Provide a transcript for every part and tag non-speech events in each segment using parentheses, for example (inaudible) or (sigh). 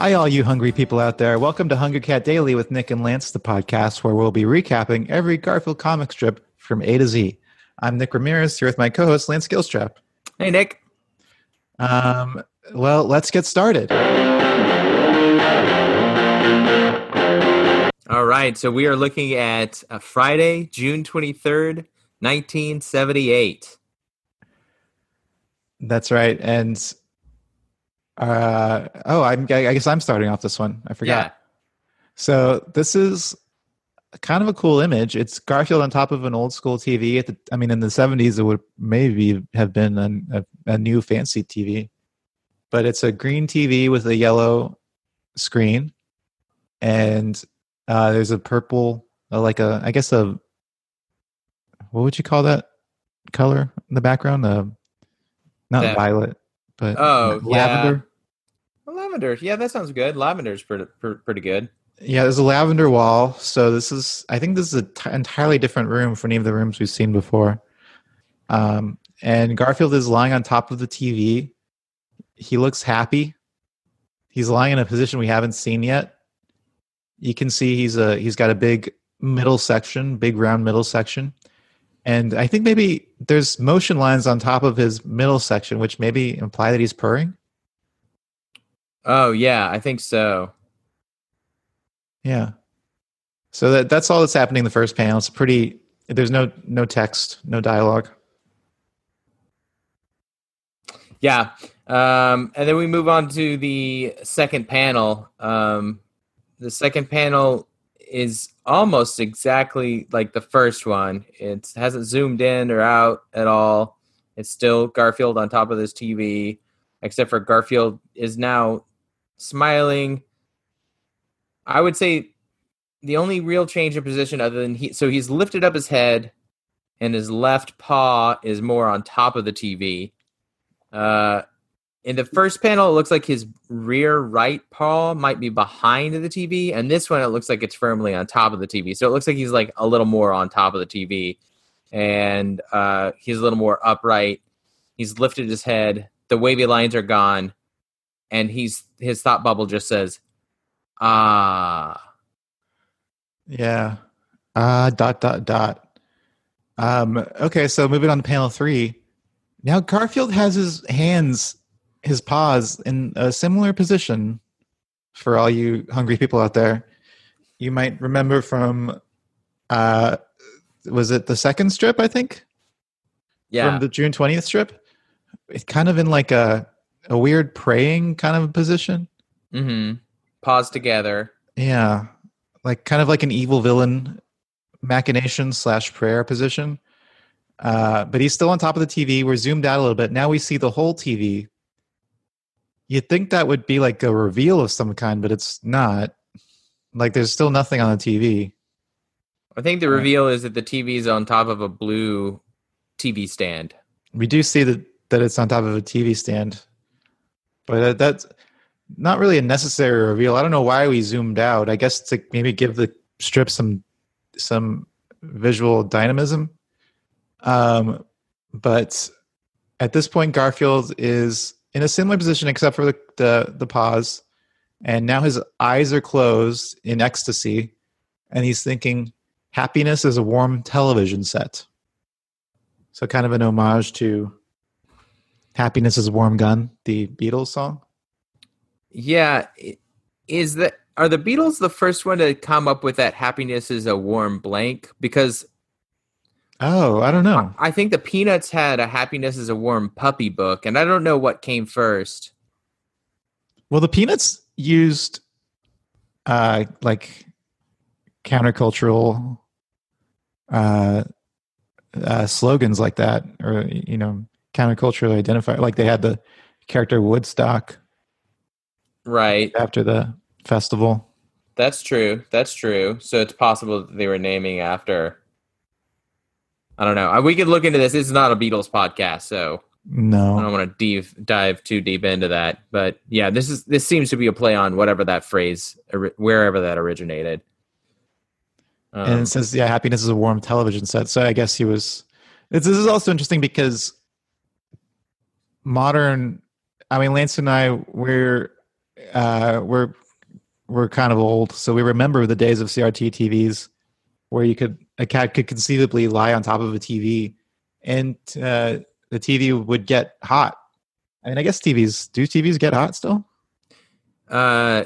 Hi, all you hungry people out there. Welcome to Hunger Cat Daily with Nick and Lance, the podcast where we'll be recapping every Garfield comic strip from A to Z. I'm Nick Ramirez here with my co host, Lance Gilstrap. Hey, Nick. Um, well, let's get started. All right, so we are looking at uh, Friday, June 23rd, 1978. That's right. And uh, oh, I'm, I guess I'm starting off this one. I forgot. Yeah. So this is kind of a cool image. It's Garfield on top of an old school TV. At the, I mean, in the 70s, it would maybe have been an, a, a new fancy TV, but it's a green TV with a yellow screen, and uh, there's a purple, uh, like a, I guess a, what would you call that color in the background? Uh, not That- violet, but Oh, yeah. lavender. Lavender. Yeah, that sounds good. Lavender's pretty, pretty, good. Yeah, there's a lavender wall. So this is, I think this is an entirely different room from any of the rooms we've seen before. Um, and Garfield is lying on top of the TV. He looks happy. He's lying in a position we haven't seen yet. You can see he's a he's got a big middle section, big round middle section, and I think maybe there's motion lines on top of his middle section, which maybe imply that he's purring. Oh, yeah, I think so. Yeah. So that that's all that's happening in the first panel. It's pretty there's no no text, no dialogue. Yeah. Um, and then we move on to the second panel. Um, the second panel is almost exactly like the first one. It hasn't zoomed in or out at all. It's still Garfield on top of this TV, except for Garfield is now smiling. I would say the only real change in position, other than he, so he's lifted up his head, and his left paw is more on top of the TV. Uh, in the first panel, it looks like his rear right paw might be behind the TV, and this one it looks like it's firmly on top of the TV. So it looks like he's like a little more on top of the TV, and uh, he's a little more upright. He's lifted his head. The wavy lines are gone, and he's his thought bubble just says, "Ah." Yeah. Uh dot dot dot. Um okay, so moving on to panel 3. Now Garfield has his hands his paws in a similar position for all you hungry people out there. You might remember from uh was it the second strip, I think? Yeah, from the June 20th strip. It's kind of in like a a weird praying kind of position. mm-hmm. Pause together. Yeah, like kind of like an evil villain machination slash prayer position. Uh, but he's still on top of the TV. We're zoomed out a little bit. Now we see the whole TV. You'd think that would be like a reveal of some kind, but it's not. Like there's still nothing on the TV. I think the reveal is that the TV is on top of a blue TV stand. We do see that that it's on top of a TV stand, but that, that's not really a necessary reveal. I don't know why we zoomed out. I guess to maybe give the strip some some visual dynamism. Um, but at this point, Garfield is in a similar position except for the the, the pause, and now his eyes are closed in ecstasy, and he's thinking, "Happiness is a warm television set." So, kind of an homage to "Happiness is a Warm Gun," the Beatles song. Yeah, is that are the Beatles the first one to come up with that happiness is a warm blank? Because Oh, I don't know. I think the Peanuts had a happiness is a warm puppy book, and I don't know what came first. Well, the Peanuts used uh, like countercultural uh, uh, slogans like that, or you know, counterculturally identified. Like they had the character Woodstock Right. after the festival. That's true. That's true. So it's possible that they were naming after. I don't know. Uh, We could look into this. This is not a Beatles podcast, so no, I don't want to dive dive too deep into that. But yeah, this is this seems to be a play on whatever that phrase, wherever that originated. and Um, it says, "Yeah, happiness is a warm television set." So I guess he was. It's, this is also interesting because modern. I mean, Lance and I, we're uh, we're we're kind of old, so we remember the days of CRT TVs where you could a cat could conceivably lie on top of a TV and uh, the TV would get hot. I mean, I guess TVs do TVs get hot still? Uh,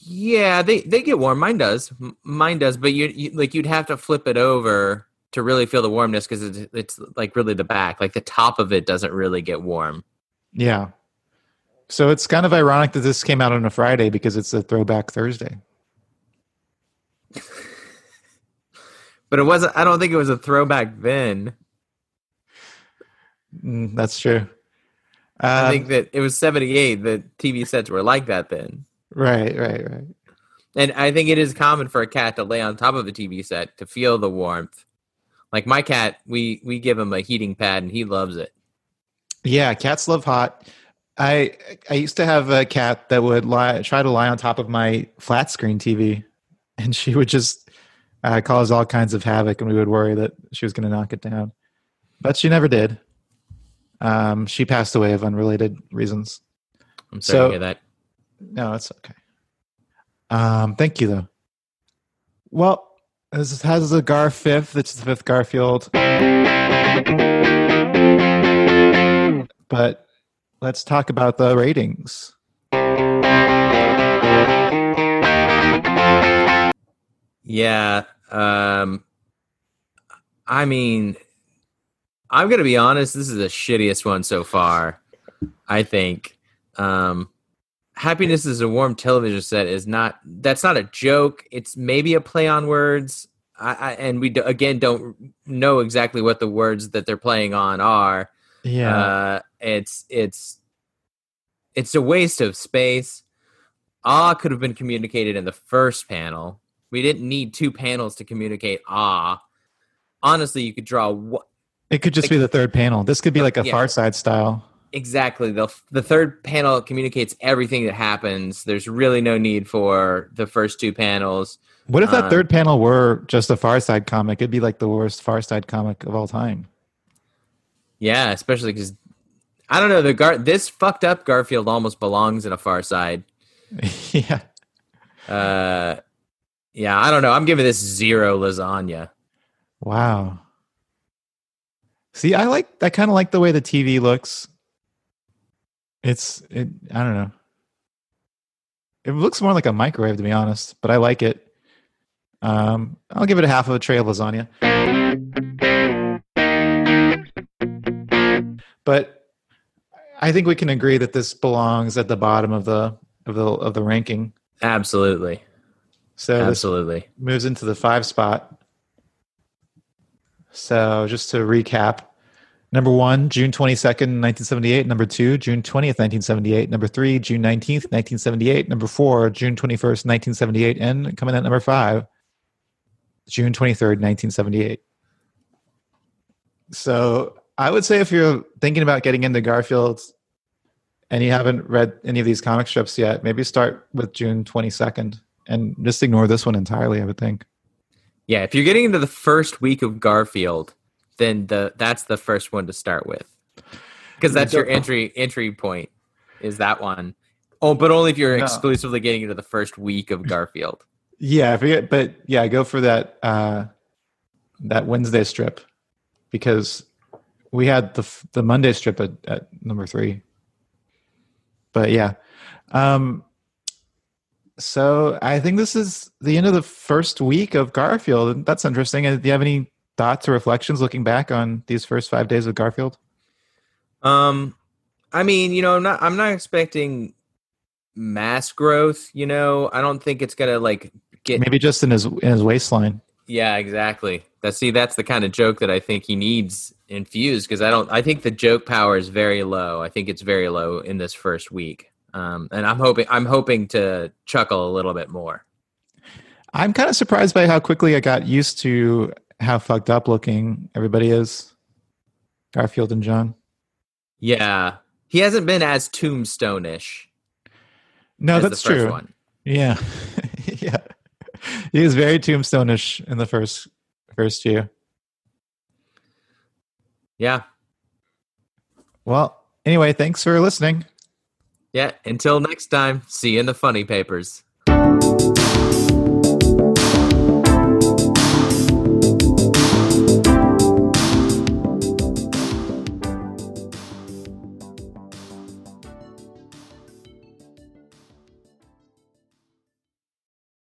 yeah, they they get warm. Mine does. Mine does, but you, you like you'd have to flip it over to really feel the warmness because it's, it's like really the back, like the top of it doesn't really get warm. Yeah. So it's kind of ironic that this came out on a Friday because it's a throwback Thursday. (laughs) But it wasn't. I don't think it was a throwback then. Mm, that's true. I Um, think that it was '78. The TV sets were like that then, right, right, right. and I think it is common for a cat to lay on top of a TV set to feel the warmth. Like my cat, we we give him a heating pad, and he loves it. Yeah, cats love hot. I I used to have a cat that would lie try to lie on top of my flat screen TV, and she would just uh, cause all kinds of havoc, and we would worry that she was going to knock it down. But she never did. Um, she passed away of unrelated reasons. I'm sorry So- to hear that. No, it's okay. Um, thank you though. Well, this has a Gar fifth. It's the fifth Garfield. But let's talk about the ratings. Yeah. Um, I mean, I'm gonna be honest. This is the shittiest one so far. I think. Um, Happiness is a warm television set is not. That's not a joke. It's maybe a play on words. I, I and we do, again don't know exactly what the words that they're playing on are. Yeah. Uh, it's it's it's a waste of space. Ah could have been communicated in the first panel. We didn't need two panels to communicate ah. Honestly, you could draw what it could just be the third panel. This could be like a Yeah. Far Side style. Exactly the the third panel communicates everything that happens. There's really no need for the first two panels. What if that Um, third panel were just a Far Side comic? It'd be like the worst Far Side comic of all time. Yeah, especially because I don't know the Gar this fucked up Garfield almost belongs in a Far Side. (laughs) yeah. Uh, yeah, I don't know. I'm giving this zero lasagna. Wow. See, I like I kind of like the way the TV looks. It's it I don't know. It looks more like a microwave to be honest, but I like it. Um I'll give it a half of a tray of lasagna. But I think we can agree that this belongs at the bottom of the of the of the ranking. Absolutely, So absolutely. moves into the five spot. So just to recap number one, June 22nd, 1978. Number two, June 20th, 1978. Number three, June 19th, 1978. Number four, June 21st, 1978. And coming in at number five, June 23rd, 1978. So I would say if you're thinking about getting into Garfield and you haven't read any of these comic strips yet, maybe start with June 22nd and just ignore this one entirely, I would think. Yeah, if you're getting into the first week of Garfield, then the that's the first one to start with, because that's your entry entry point. Is that one? Oh, but only if you're No. exclusively getting into the first week of Garfield. Yeah, I forget, but yeah, go for that uh, that Wednesday strip because we had the the Monday strip at, at number three. But yeah, um, so I think this is the end of the first week of Garfield. That's interesting. Do you have any thoughts or reflections looking back on these first five days of Garfield? Um, I mean, you know, I'm not I'm not expecting mass growth. You know, I don't think it's gonna like get Maybe just in his in his waistline. Yeah, exactly. That see, that's the kind of joke that I think he needs infused because I don't. I think the joke power is very low. I think it's very low in this first week, um, and I'm hoping I'm hoping to chuckle a little bit more. I'm kind of surprised by how quickly I got used to how fucked up looking everybody is. Garfield and Jon. Yeah, he hasn't been as tombstone-ish. No, that's true. One. Yeah, (laughs) yeah. He was very tombstone-ish in the first first year. Yeah. Well, anyway, thanks for listening. Yeah. Until next time, see you in the funny papers.